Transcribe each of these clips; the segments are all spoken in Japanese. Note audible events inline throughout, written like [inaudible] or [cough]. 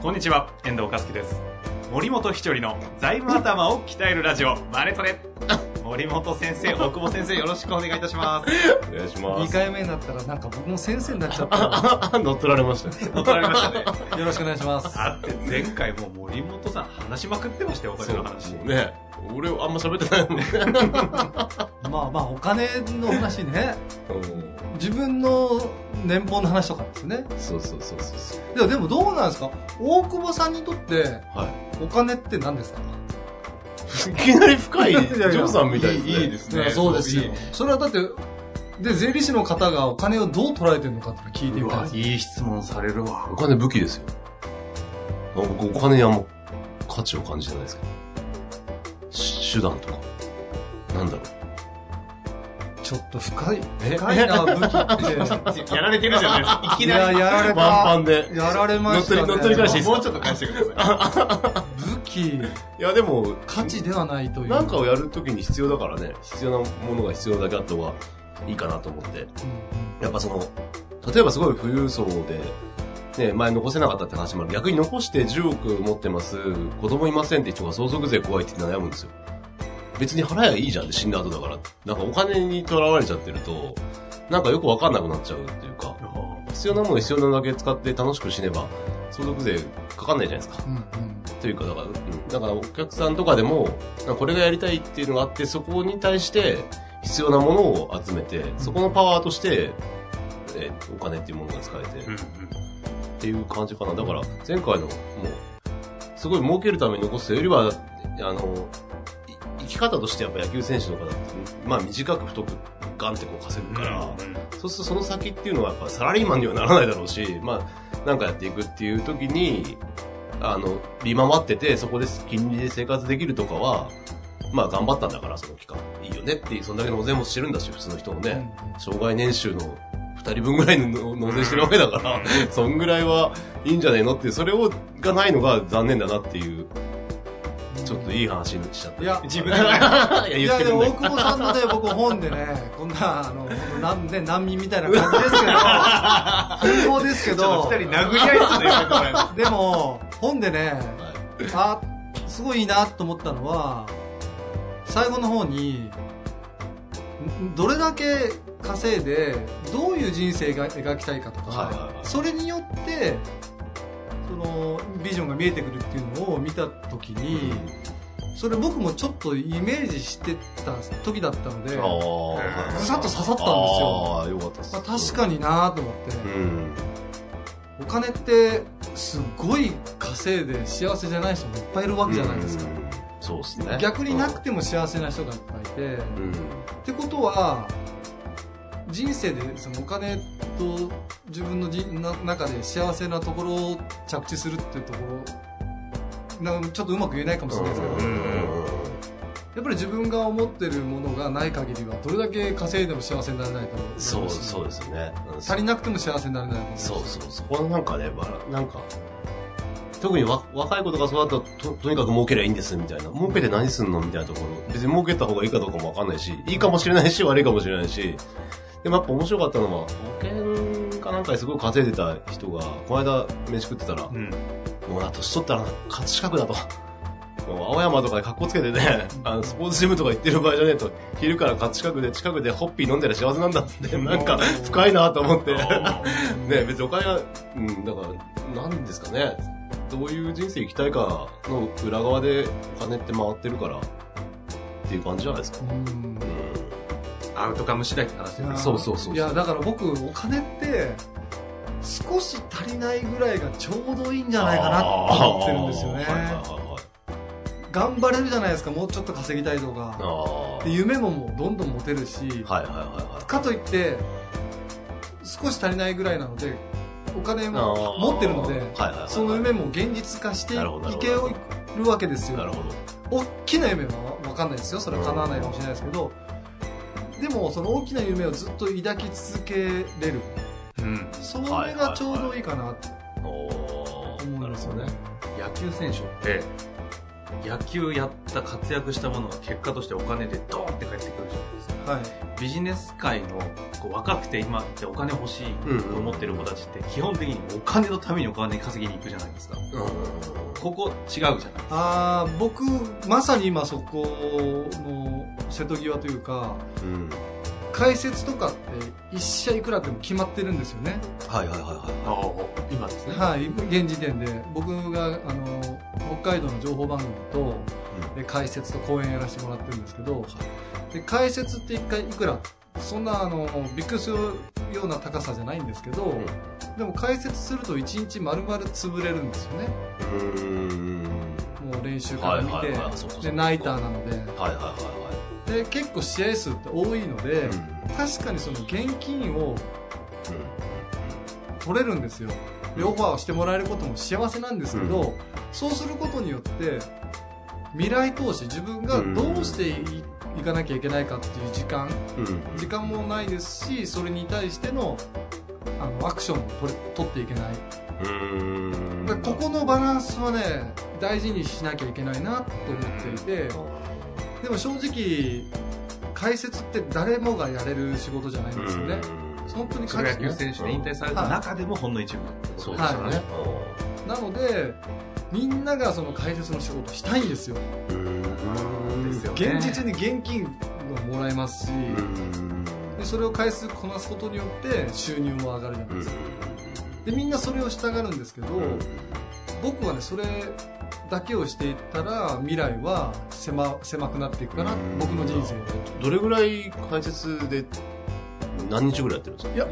こんにちは、遠藤和樹です。森本ひちょりの財務頭を鍛えるラジオ、マネトレ。森本先生、[laughs] 大久保先生、よろしくお願いいたします。お願いしま2す。回目になったら [laughs] なんか僕も先生になっちゃった。乗っ取られましたね。乗っ取られましたね。よろしくお願いします。だって前回もう森本さん話しまくってましたよ、お金の話。ね、俺あんま喋ってないもんね。[laughs] まあまあお金の話ね、うん自分の年俸の話とかですね。そうそうそうそうそう。でもでもどうなんですか？大久保さんにとってはお金って何ですか？い。いきなり深い、ジョーさんみたいですね。いいですねそうですよ。それはだって、で、税理士の方がお金をどう捉えてるのかって聞いてみたいです。いい質問されるわお。金武器ですよ。僕、お金にあんま価値を感じてないですけど。し手段とか。なんだろう。ちょっと深い、え？深いな、武器って。[laughs] やられてるじゃないですか。いきなり。やられた。ワンパンで。やられましたね。乗っ取り乗っ取り返していいっすか？もうちょっと返してください。武器、いや、でも、価値ではないという。なんかをやるときに必要だからね、必要なものが必要なだけあった方がいいかなと思って。うんやっぱその、例えばすごい富裕層で、ね、前残せなかったって話もある。逆に残して10億持ってます、子供いませんって人が相続税怖いって悩むんですよ。別に払えばいいじゃんって死んだ後だから。なんかお金にとらわれちゃってると、なんかよくわかんなくなっちゃうっていうか、必要なもの必要なだけ使って楽しく死ねば、相続税かかんないじゃないですか。うんうん。というか、だから、うん、だからお客さんとかでも、これがやりたいっていうのがあって、そこに対して必要なものを集めて、そこのパワーとして、えーお金っていうものが使えて、っていう感じかな。だから、前回の、もう、すごい儲けるために残すよりは、あの、い生き方としてやっぱ野球選手の方って、まあ短く太くガンってこう稼ぐから、そうするとその先っていうのはやっぱサラリーマンにはならないだろうし、まあ、なんかやっていくっていう時に、あの、見回ってて、そこで金利で生活できるとかは、まあ頑張ったんだから、その期間。いいよねっていう、そんだけの納税もしてるんだし、普通の人もね。障害年収の二人分ぐらいの納税してるわけだから、そんぐらいはいいんじゃねえのっていう、それを、がないのが残念だなっていう、ちょっといい話にしちゃった。いや自分でいや、いや、でも、言ってくんない。大久保さんのね、僕本でね、こんな、あの、なんね、難民みたいな感じですけど、本当ですけちょっどと、二人殴り合いそうででも、本でね、あ、すごいいいなと思ったのは、最後の方に、んどれだけ稼いで、どういう人生が描きたいかとか、はいはいはい。それによって、その、ビジョンが見えてくるっていうのを見たときに、それ僕もちょっとイメージしてた時だったので、ぐさっと刺さったんですよああ、よかったです。まあ、確かになと思って、うん。お金ってすごい稼いで幸せじゃない人もいっぱいいるわけじゃないですか、うんそうですね。逆になくても幸せな人がいっぱいいて、うん。ってことは人生でそのお金と自分のじな中で幸せなところを着地するっていうところなんかちょっとうまく言えないかもしれないですけど、うんやっぱり自分が思ってるものがない限りはどれだけ稼いでも幸せになれないと思うそう、そうですね。うん足りなくても幸せになれないと思うしそうそう、そこはなんかね、バラなんか、特にわ若い子とかそうだとと、とにかく儲けりゃいいんですみたいな。儲けて何すんのみたいなところ。別に儲けた方がいいかどうかもわかんないし、いいかもしれないし、悪いかもしれないし。でもやっぱ面白かったのは、保険かなんかですごい稼いでた人が、この間飯食ってたら、うん。もうな、年取ったら葛飾区だと。もう青山とかで格好つけてね、あの、スポーツジムとか行ってる場合じゃねえと、昼から葛飾区で近くでホッピー飲んでりゃ幸せなんだって、なんか深いなと思って。ね、別にお金が、うん、だから、なんですかね。どういう人生生きたいかの裏側でお金って回ってるから、っていう感じじゃないですか。うんアウトカム次第って話ですね。そうそうそういやだから僕お金って少し足りないぐらいがちょうどいいんじゃないかなと思ってるんですよね。あー。はいはいはいはい。頑張れるじゃないですかもうちょっと稼ぎたいとかああで夢ももうどんどん持てるし、はいはいはかといって少し足りないぐらいなのでお金。も持ってるので、はいはいはいはい。その夢も現実化していけどるわけですよ。なるほど。大きな夢は分かんないですよ。それは叶わないかもしれないですけど、でもその大きな夢をずっと抱き続けれる。うん。それがちょうどいいかなと思うんですよね。なる野球選手。って、野球やった活躍したものが結果としてお金でドーンって返ってくるじゃないですか。はいビジネス界のこう若くて今言ってお金欲しいと思ってる子たちって基本的にお金のためにお金稼ぎに行くじゃないですか。ここ違うじゃないあー僕まさに今そこの瀬戸際というかうん。うん。解説とかって一社いくらでも決まってるんですよね。はいはいはいは今ですね。はい現時点で。僕があの北海道の情報番組とで解説と講演やらせてもらってるんですけどで解説って一回いくらそんなあのびっくりするような高さじゃないんですけど、でも解説すると一日丸々潰れるんですよね。もう練習から見て、でナイターなので。はいはいはで結構試合数って多いので。確かにその現金を取れるんですよ。でオファーをしてもらえることも幸せなんですけど、うそうすることによって未来投資自分がどうしてい,、かなきゃいけないかっていう時間。時間もないですしそれに対してのあのアクションを取れ取っていけない、ここのバランスはね大事にしなきゃいけないなと思っていてでも正直解説って誰もがやれる仕事じゃないんですよね。本当にプロ野球選手で引退された中でもほんの一部ってことそうですよね。ですよね。なのでみんながその解説の仕事したいんですよ。ですよね現実に現金がもらえますし。でそれを回数こなすことによって収入も上がるじゃないですか、でみんなそれをしたがるんですけど、僕はねそれだけをしていったら未来は狭狭くなっていくかなうん僕の人生どれぐらい解説で何日ぐらいやってるんですか？いや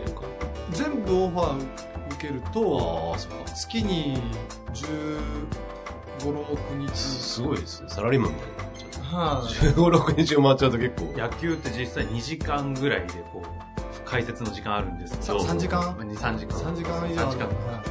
全部オファー受けるとああ、そうか。月に1 5 6日すすごいですね。サラリーマンみたいな。はい、15、6日埋まっちゃうと結構。野球って実際2時間ぐらいでこう、解説の時間あるんですけど。さ3時間？2、3時間。3時間以上3時間。は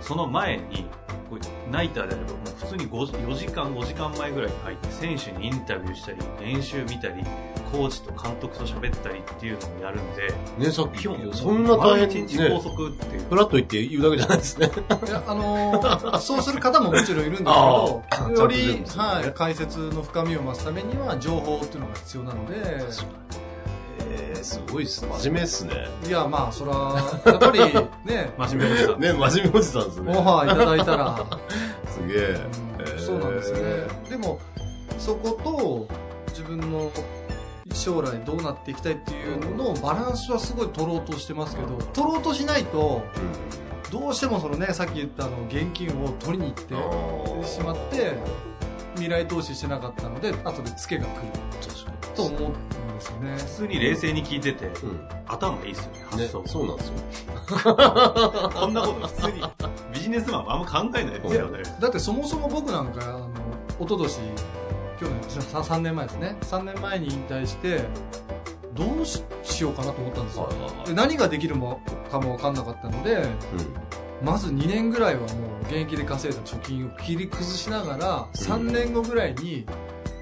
その前に、こうナイターであればもう普通に5 4時間、5時間前ぐらいに入って、選手にインタビューしたり、練習見たり、コーチと監督と喋ったりっていうのをやるんで、ね、さっき基本、、そんな大変日拘ね。束っていう。フラッと言って言うだけじゃないですね。[laughs] いや、あのーそうする方ももちろんいるんですけどよりねはい、解説の深みを増すためには情報っていうのが必要なので、えー、すごいっす。真面目っすね。いや、まあ、そら、やっぱりね、真面目おじさん。ね、真面目おじさんですオフね。ァーいただいたら、[laughs] すげえ。うんえーそうなんですね。でも、そこと自分の将来どうなっていきたいっていうののバランスはすごい取ろうとしてますけど、取ろうとしないと、どうしてもそのね、さっき言ったあの、現金を取りに行ってうん。しまって、未来投資してなかったので、後でツケが来る。と思うんですよね。普通に冷静に聞いてて、うん。頭いいっすよね、ね発想。、そうなんですよ。[laughs] こんなこと普通に、ビジネスマンはあんま考えないですよね。だってそもそも僕なんか、あの、一昨年去年、さ3年前ですね。3年前に引退して、どうししようかなと思ったんですよ。で何ができるもかも分かんなかったので、まず2年ぐらいはもう現役で稼いだ貯金を切り崩しながら、3年後ぐらいに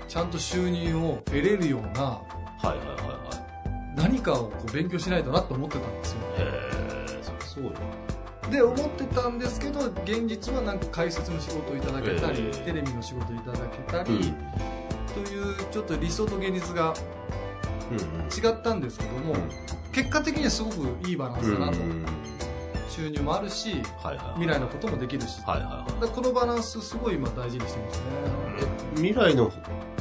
ちゃんと収入を得れるようなはいはいはいはい。何かをこう勉強しないとなって思ってたんですよ。へえ、そうよ。で、思ってたんですけど、現実はなんか解説の仕事をいただけたり、テレビの仕事をいただけたり、うん。というちょっと理想と現実がうん違ったんですけども、結果的にはすごくいいバランスだなと。うん収入もあるし、はいはいはい。未来のこともできるし。はいはいはい。このバランスすごい今大事にしてますね。え未来の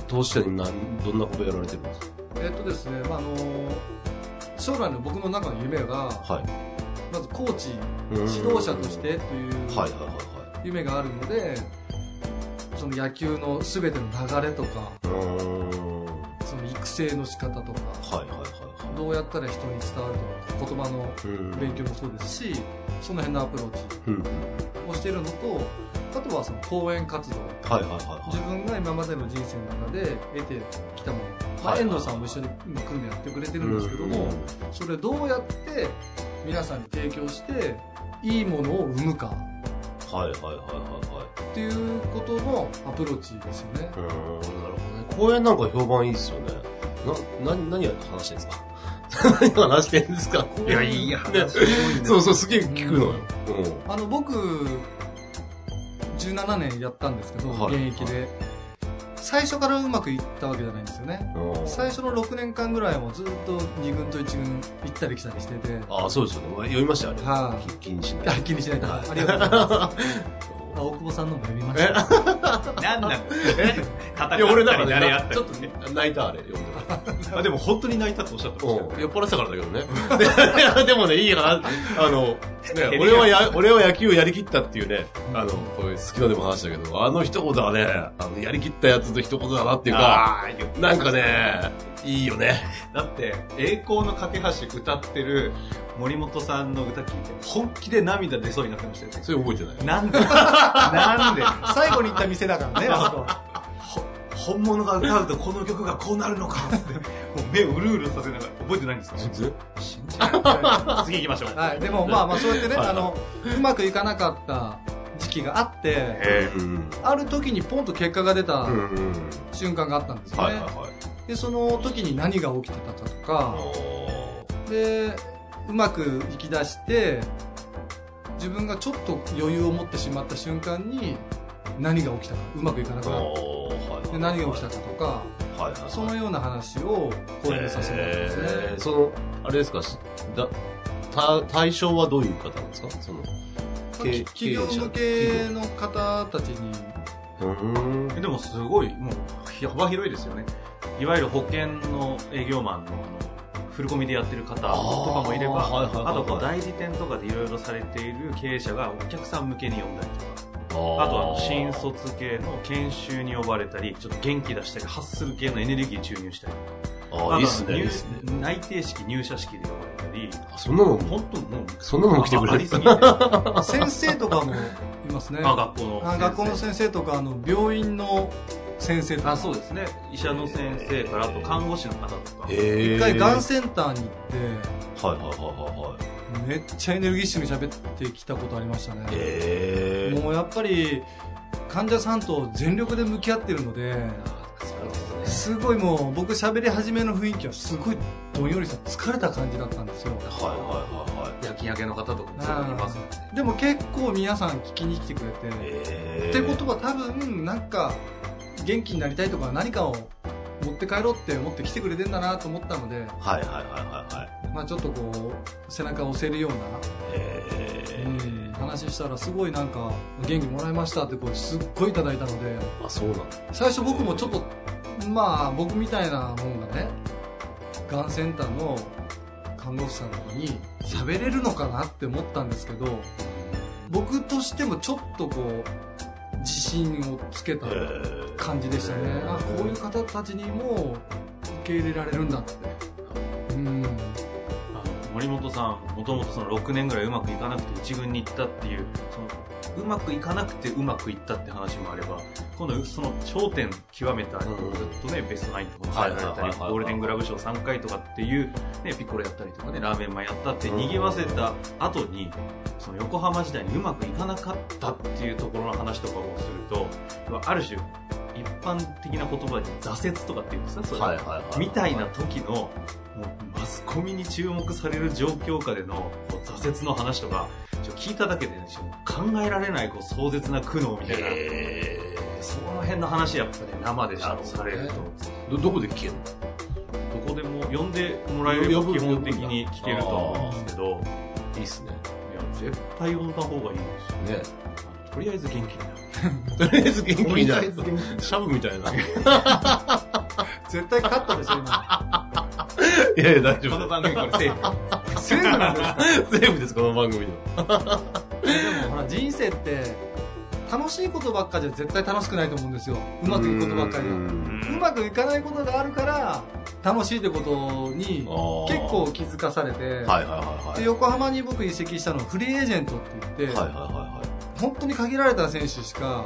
投資者に何どんなことやられてるんですか？えっとですね、まあ、あの将来の僕の中の夢が、はい。まずコーチ、うん指導者としてという夢があるので、その野球の全ての流れとか。その育成の仕方とか、どうやったら人に伝わるとか、言葉の勉強もそうですし、その辺のアプローチうん。をしているのと、あとはその講演活動はいはいはいはい。自分が今までの人生の中で得てきたもの、まあ、はい遠藤さんも一緒に組んでやってくれてるんですけども、うんそれをどうやって皆さんに提供していいものを生むかはいはいはいはいはい。っていうことのアプローチですよねうーん、なるほどね。公園なんか評判いいっすよね。な、な、何話してんですか？[laughs] 何話してんですか？いや、いい話 [laughs] そうそう、すげえ聞くのよ。うん。あの僕17年やったんですけど、はい現役で。最初からうまくいったわけじゃないんですよね。うん。最初の6年間ぐらいもずっと2軍と1軍行ったり来たりしてて。ああ、そうですよね。読みましたよ、あれ。はい。き気にしない。あ気にしないで。ありがとうございます [laughs] あ大久保さんのも読みましたなん [laughs] なんだ？よ。戦いや、俺なんかね、誰やったりちょっと泣いた、あれ、読んであでも本当に泣いたっておっしゃってましたようん。酔っ払ってたからだけどね。でいやでもね、いいかな。あの、ね、俺はや、俺は野球をやりきったっていうね、あの、これ好きなでも話したけど、あの一言はね、あの、やりきったやつの一言だなっていうか、なんかね、いいよね。だって、栄光の架け橋歌ってる森本さんの歌聞いて、本気で涙出そうになってましたよね。それ覚えてない。なんで？[laughs] なんで？最後に行った店だからねあそこ本物が歌うとこの曲がこうなるのかって、もう目をうるうるさせながら、覚えてないんですか？信じられない次行きましょう。はい、でもまあまあそうやってね、はいあの、うまくいかなかった時期があって。ある時にポンと結果が出た。瞬間があったんですよね。はいはいはい。で、その時に何が起きてたかとか、で、うまくいき出して、自分がちょっと余裕を持ってしまった瞬間に、何が起きたか、うまくいかなくなっおーはいはいた。で、何が起きたかとか、はいはいはいそのような話を講演させてもらってますね。えーその、あれですか、しだた対象はどういう方なんですか？その、経企業向けの方たちに。でもすごい、もう、幅広いですよね。いわゆる保険の営業マンの、あの、フルコミでやってる方とかもいれば、あとこう代理店とかでいろいろされている経営者がお客さん向けに呼んだりとか、ああとあの、新卒系の研修に呼ばれたり、ちょっと元気出したり、発する系のエネルギー注入したり、ああ、いいっすね。いい入っすね。内定式、入社式で呼ばれたり、あそんなのも、本当もう、そんなのも来てくれる先生とかもいますね。学校の。あ学校の先生とか、あの、病院の先生とか。あ、そうですね。医者の先生から、あと看護師の方とか。へ一回がんはセンターに行っいはいはいはいはい。て、めっちゃエネルギッシュに喋ってきたことありましたね。へえ。もうやっぱり、患者さんと全力で向き合ってるので、すごいもう僕喋り始めの雰囲気はすごいどんよりした疲れた感じだったんですよ。はいはいはいはい。夜勤明けの方とかもすごいいますもんね。でも結構皆さん聞きに来てくれて、へってことは多分なんか元気になりたいとか何かを持って帰ろうって思って来てくれてんだなと思ったので、はいはいはいはいはい。まあちょっとこう背中を押せるような、へえ。話したらすごいなんか元気もらいましたってこうすっごいいただいたのであ、そうな。最初僕もちょっとまあ僕みたいなもんがねがんセンターの看護師さんとかに喋れるのかなって思ったんですけど僕としてもちょっとこう自信をつけたへえ。感じでしたね。あこういう方たちにも受け入れられるんだって。うん。あの森本さん、もともとその6年ぐらいうまくいかなくて一軍に行ったっていう、その、うまくいかなくてうまくいったって話もあれば、今度その頂点極めた、ずっとね、ベストナインとかも入られたり、はいはい。はいはいゴールデングラブ賞3回とかっていう、ね、ピッコロやったりとかね、ラーメンマンやったって賑わせた後に、その横浜時代にうまくいかなかったっていうところの話とかをすると、ある種、一般的な言葉で挫折とかっていうんですか？それはいはいはい。みたいな時の、もうマスコミに注目される状況下でのこう挫折の話とか、ちょ聞いただけで、ね、考えられないこう壮絶な苦悩みたいな、へその辺の話やっぱね、生でされると、ーど、どこで聞けるの？どこでも呼んでもらえれば基本的に聞けると思うんですけど、いいっすね。いや絶対呼んだ方がいいですよ。ね。[laughs] とりあえず元気になる。とりあえず元気になるとりあえず元気。シャブみたいな。い絶対勝ったでしょ今 [laughs] やいや、大丈夫。この番組これセーフ。セーフなんですか？セーフです、この番組の。でもほら人生って楽しいことばっかじゃ絶対楽しくないと思うんですようまくいくことばっかりはううんまくいかないことがあるから楽しいってことに結構気づかされて、はいはいはいはい。で横浜に僕移籍したのはフリーエージェントって言って、はいはいはいはい。本当に限られた選手しか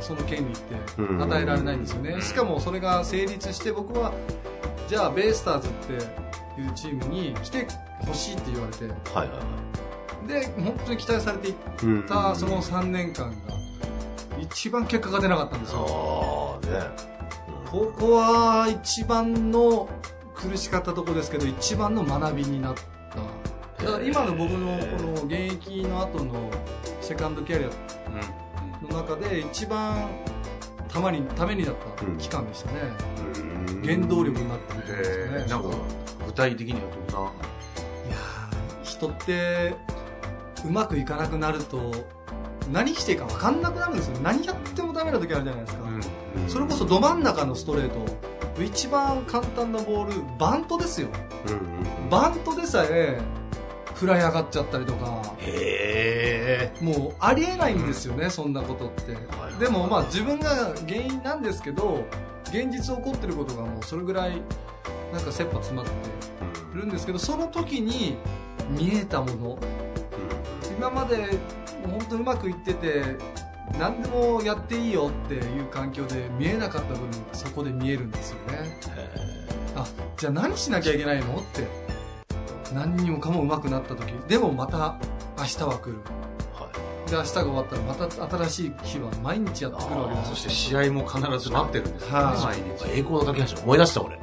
その権利って与えられないんですよね、しかもそれが成立して僕はじゃあベイスターズっていうチームに来てほしいって言われて。はいはいはい。で本当に期待されていったその3年間が一番結果が出なかったんですよ。ああ、ね。ここは一番の苦しかったところですけど一番の学びになっただから今の僕のこの現役の後のセカンドキャリアの中で一番たまにためになった期間でしたね、うん。原動力になってると思うんですよねなんか具体的にはどんな？いやー人ってうまくいかなくなると何していいか分かんなくなるんですよ。何やってもダメな時あるじゃないですか、それこそど真ん中のストレート。一番簡単なボールバントですよ。うんうんうん。バントでさえフライ上がっちゃったりとかへえ。もうありえないんですよね、そんなことって、はいでもまあ自分が原因なんですけど現実起こってることがもうそれぐらいなんか切羽詰まってるんですけどその時に見えたもの今までもう本当にうまくいってて何でもやっていいよっていう環境で見えなかった部分がそこで見えるんですよねあじゃあ何しなきゃいけないのって何にもかもうまくなった時でもまた明日は来る。で明日が終わったらまた新しい日は毎日やってくるわけです。そして試合も必ず待ってるんですよね。はい。毎日。栄光の架け橋思い出した俺。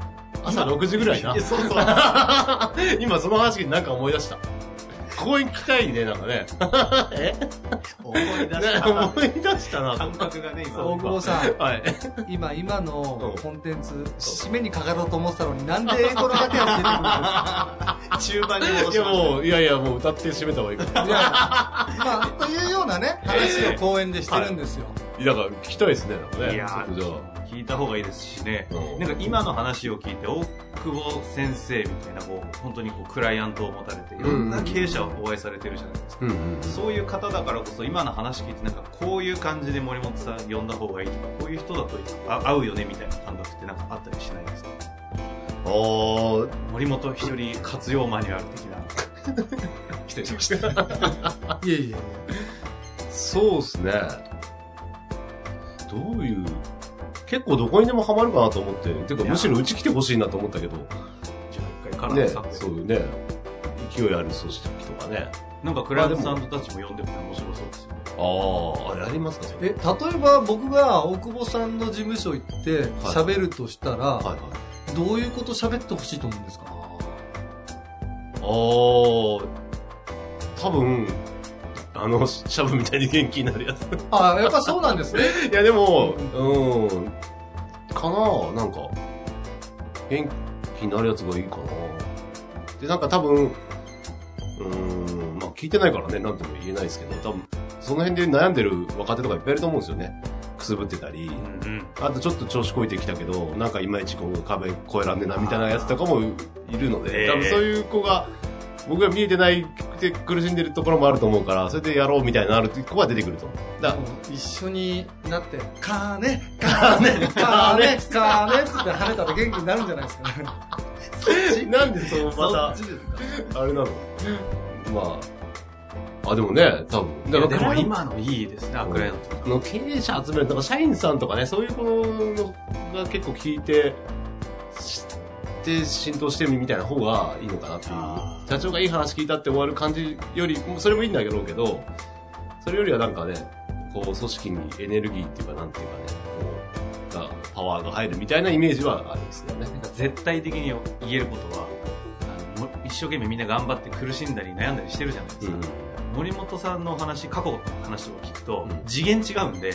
朝6時ぐらいな。そうそう。[laughs] 今その話になんか思い出した。公園来たいね、なんかね。[laughs] え？思い出した。思い出したな感覚がね今。大久保さん。はい。今今のうん。コンテンツ締めにかかろうと思ってたのになんで英語のだけやって出てくるんですか？[laughs] 中盤に戻いやしましたもう、いやいや、もう歌って締めた方がいいかいやまあというようなね [laughs] 話を公演でしてるんですよ、ら。だから聞きたいですね、なんかね。いやちょっとじゃあ。聞いた方がいいですしね、うん。なんか今の話を聞いて大久保先生みたいなこう本当にこうクライアントを持たれていろんな経営者をお会いされてるじゃないですか、うんうんそういう方だからこそ今の話聞いてなんかこういう感じで森本さん呼んだ方がいいとかこういう人だとあ合うよねみたいな感覚ってなんかあったりしないですか？あー、森本一人活用マニュアル的な。[laughs] 失礼しました。[laughs] いえいえ。そうっすね。どういう、結構どこにでもハマるかなと思って、てかむしろうち来てほしいなと思ったけど、じゃあ一回カラねーさん、で、そういうね、勢いある組織とかね。なんかクライアントさんたちも呼んでも面白そうですよね。ああ、あれありますか？え例えば僕が大久保さんの事務所行って喋るとしたら、はいはい。どういうこと喋ってほしいと思うんですか？あー、多分、あの、シャブみたいに元気になるやつ。あやっぱそうなんですね。[laughs] いや、でも、うん、かななんか、元気になるやつがいいかな。で、なんか多分、うん、まあ聞いてないからね、なんとも言えないですけど、多分、その辺で悩んでる若手とかいっぱいいると思うんですよね。くすぶってたり、うんうん。あとちょっと調子こいてきたけど、なんかいまいちこう壁越えらんねえなみたいなやつとかもいるので、えー。多分そういう子が、僕が見えてないくて苦しんでるところもあると思うから、それでやろうみたいになる子は出てくると思う。だ一緒になって「カーネカーネカーネカーネ」っつって跳ねたら元気になるんじゃないですかね。なんでそう、また、あれなの？まあ、あ、でもね、多分。だから、も今のいいですね、クランの経営者集める、なんか社員さんとかね、そういう子のが結構聞いて、て浸透してるみたいな方がいいのかなっていうあ。社長がいい話聞いたって終わる感じより、それもいいんだけど、けど、それよりはなんかね、こう、組織にエネルギーっていうか、なんていうかね、こう、がパワーが入るみたいなイメージはあるんですよね。なんか絶対的に言えることはあのも一生懸命みんな頑張って苦しんだり悩んだりしてるじゃないですか、森本さんのお話過去の話とか聞くと、うん。次元違うんで。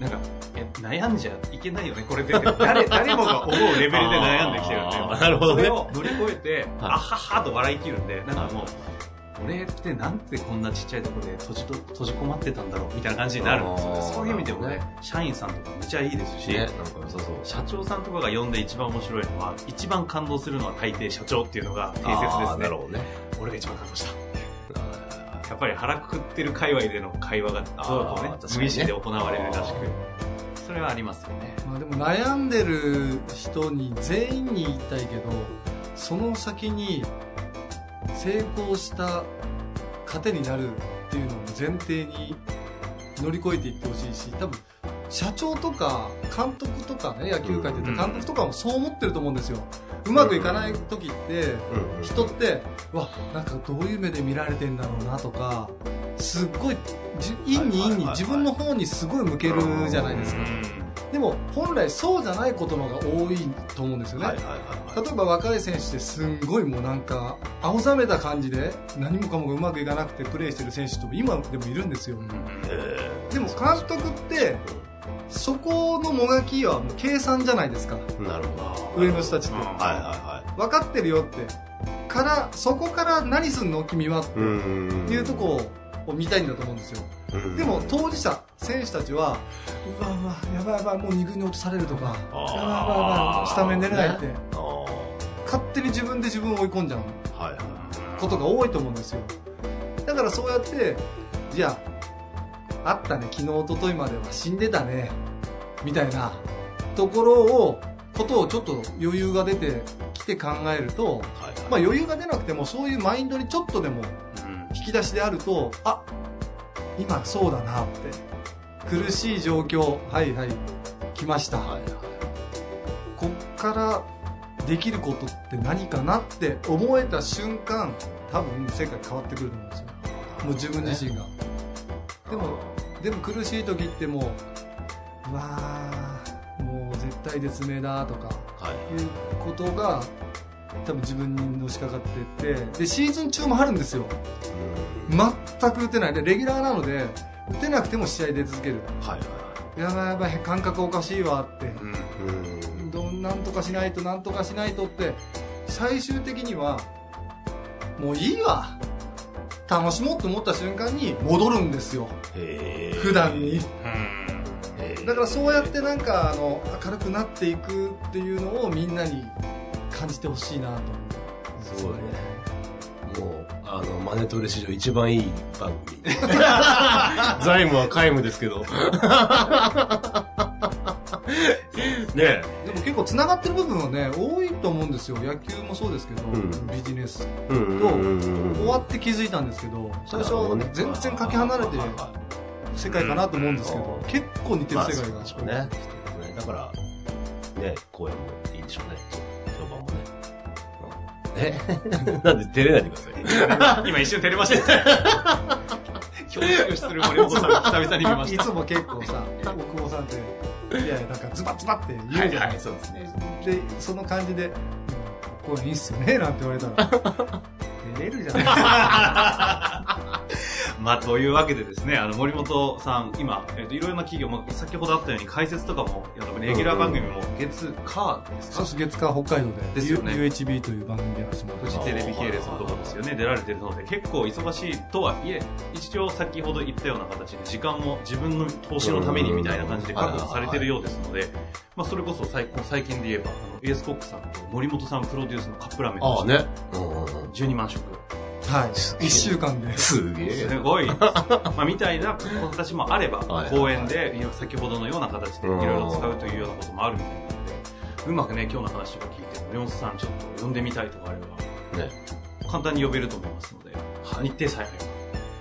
なんかえ悩んじゃいけないよねこれで。誰誰もが思うレベルで悩んできてるんでなるほどね。それを乗り越えて、あははと笑い切るんでなんかもう、はい。俺ってなんてこんなちっちゃいところで閉じと閉じ込まってたんだろうみたいな感じになるんですよ。そういう意味でもね社員さんとかめちゃいいですし、ね、なんか良さそう。社長さんとかが読んで一番面白いのは一番感動するのは大抵社長っていうのが定説ですね。なるほどね。俺が一番感動したやっぱり腹くくってる界隈での会話がこうこうね無意識で行われるらしく。それはありますよね。まあでも悩んでる人に全員に言いたいけどその先に成功した糧になるっていうのを前提に乗り越えていってほしいし多分社長とか監督とかね野球界って言ったら監督とかもそう思ってると思うんですよ。うまくいかない時って人ってうわなんかどういう目で見られてんだろうなとかすっごいじ陰に陰に自分の方にすごい向けるじゃないですか。でも本来そうじゃないことの方が多いと思うんですよね、例えば若い選手ってすんごいもうなんか青ざめた感じで何もかもがうまくいかなくてプレーしてる選手と今でもいるんですよ。へでも監督ってそこのもがきはもう計算じゃないですか。ーなるほど。上の人たちって。はいは分かってるよって。からそこから何すんの君はって。いはいうとこを見たいんだと思うんですよ。うん。でも当事者選手たちはうわうわやばいやばいもう2軍に落とされるとか。やばいやばいやばいスタメン出れないって、あー。勝手に自分で自分を追い込んじゃうはいはい。ことが多いと思うんですよ。だからそうやってじゃああったね。昨日一昨日までは死んでたね。みたいな。ところをことをちょっと余裕が出てきて考えると、はいはい。まあ、余裕が出なくてもそういうマインドにちょっとでも引き出しであるとあ今そうだなって。苦しい状況。はいはい。来ました、はいはい。こっからできることって何かなって思えた瞬間多分世界変わってくると思うんですよ。もう自分自身が、でもでも苦しい時ってもううわーもう絶対絶命だとかはい。いうことが多分自分にのしかかってってでシーズン中もあるんですよ。全く打てない。でレギュラーなので打てなくても試合出続ける。はいはいやばいやばい感覚おかしいわって。うん。どんなんとかしないとなんとかしないとって最終的にはもういいわ楽しもうと思った瞬間に戻るんですよ。普段に。だからそうやってなんかあの明るくなっていくっていうのをみんなに感じてほしいなと思う。すごいね。もうあのマネトレ史上一番いい番組。[laughs] 財務は皆無ですけどね。でも結構つながってる部分はね多いと思うんですよ。野球もそうですけど、うん。ビジネスうんうんうんうん終わって気づいたんですけど最初は全然かけ離れてる世界かなと思うんですけどうん結構似てる世界が、まあそうねね。だからね公演もいいんでしょうね。評判もね。うん。え？[laughs] なんで照れないでください。[laughs] 今一瞬照れました。恐縮する森本さんが久々に見ました。いつも結構さ大久保さんっていやいやなんかズバズバって言うじゃない。ですか、そうですね。でその感じで「これいいっすよね」なんて言われたら。照れるじゃないですか [laughs] まあ、というわけでですね、あの、森本さん、今、えっ、と、いろいろな企業も、先ほどあったように解説とかも、いやレギュラー番組も月、火ですか？そうす月間北海道でですよね。UHB という番組でやらせてもらってフジテレビ系列のところですよね、出られてるので、結構忙しいとはいえ、一応先ほど言ったような形で、時間も自分の投資のためにみたいな感じで確保されてるようですので、まあ、それこそ最最近で言えば、あの、エースコックさんと森本さんプロデュースのカップラーメンああね。うんうんうん。12万食。はい。1週間で。すげえ。すごい。まあ、みたいな形もあればはい、公演で、先ほどのような形でいろいろ使うというようなこともあるみたいなので、うまくね、今日の話とか聞いて、森本さんちょっと呼んでみたいとかあれば、ね。簡単に呼べると思いますので、日程さえあれば。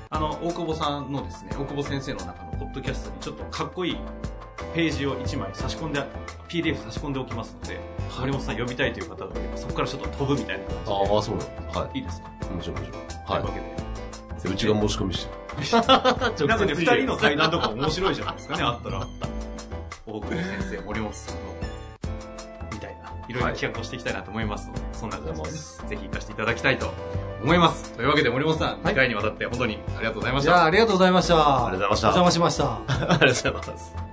あの、大久保さんのですね、大久保先生の中のポッドキャストにちょっとかっこいいページを1枚差し込んで、PDF 差し込んでおきますので、森本さん呼びたいという方がいれば、そこからちょっと飛ぶみたいな感じで。ああそうなの。はい。い。いですかもちろんもちろんというわはけで。い。うちが申し込みしてなんかね、二人の対談とか面白いじゃないですかね、あったら。大久保先生、森本さんの、みたいな、いろいろ企画をしていきたいなと思いますので、そんな感じで、ぜひ行かせていただきたいと思います。というわけで、森本さん、はい。2回にわたって本当にありがとうございました。じゃあありがとうございました。あありがとうございました。お邪魔しました。[laughs] ありがとうございます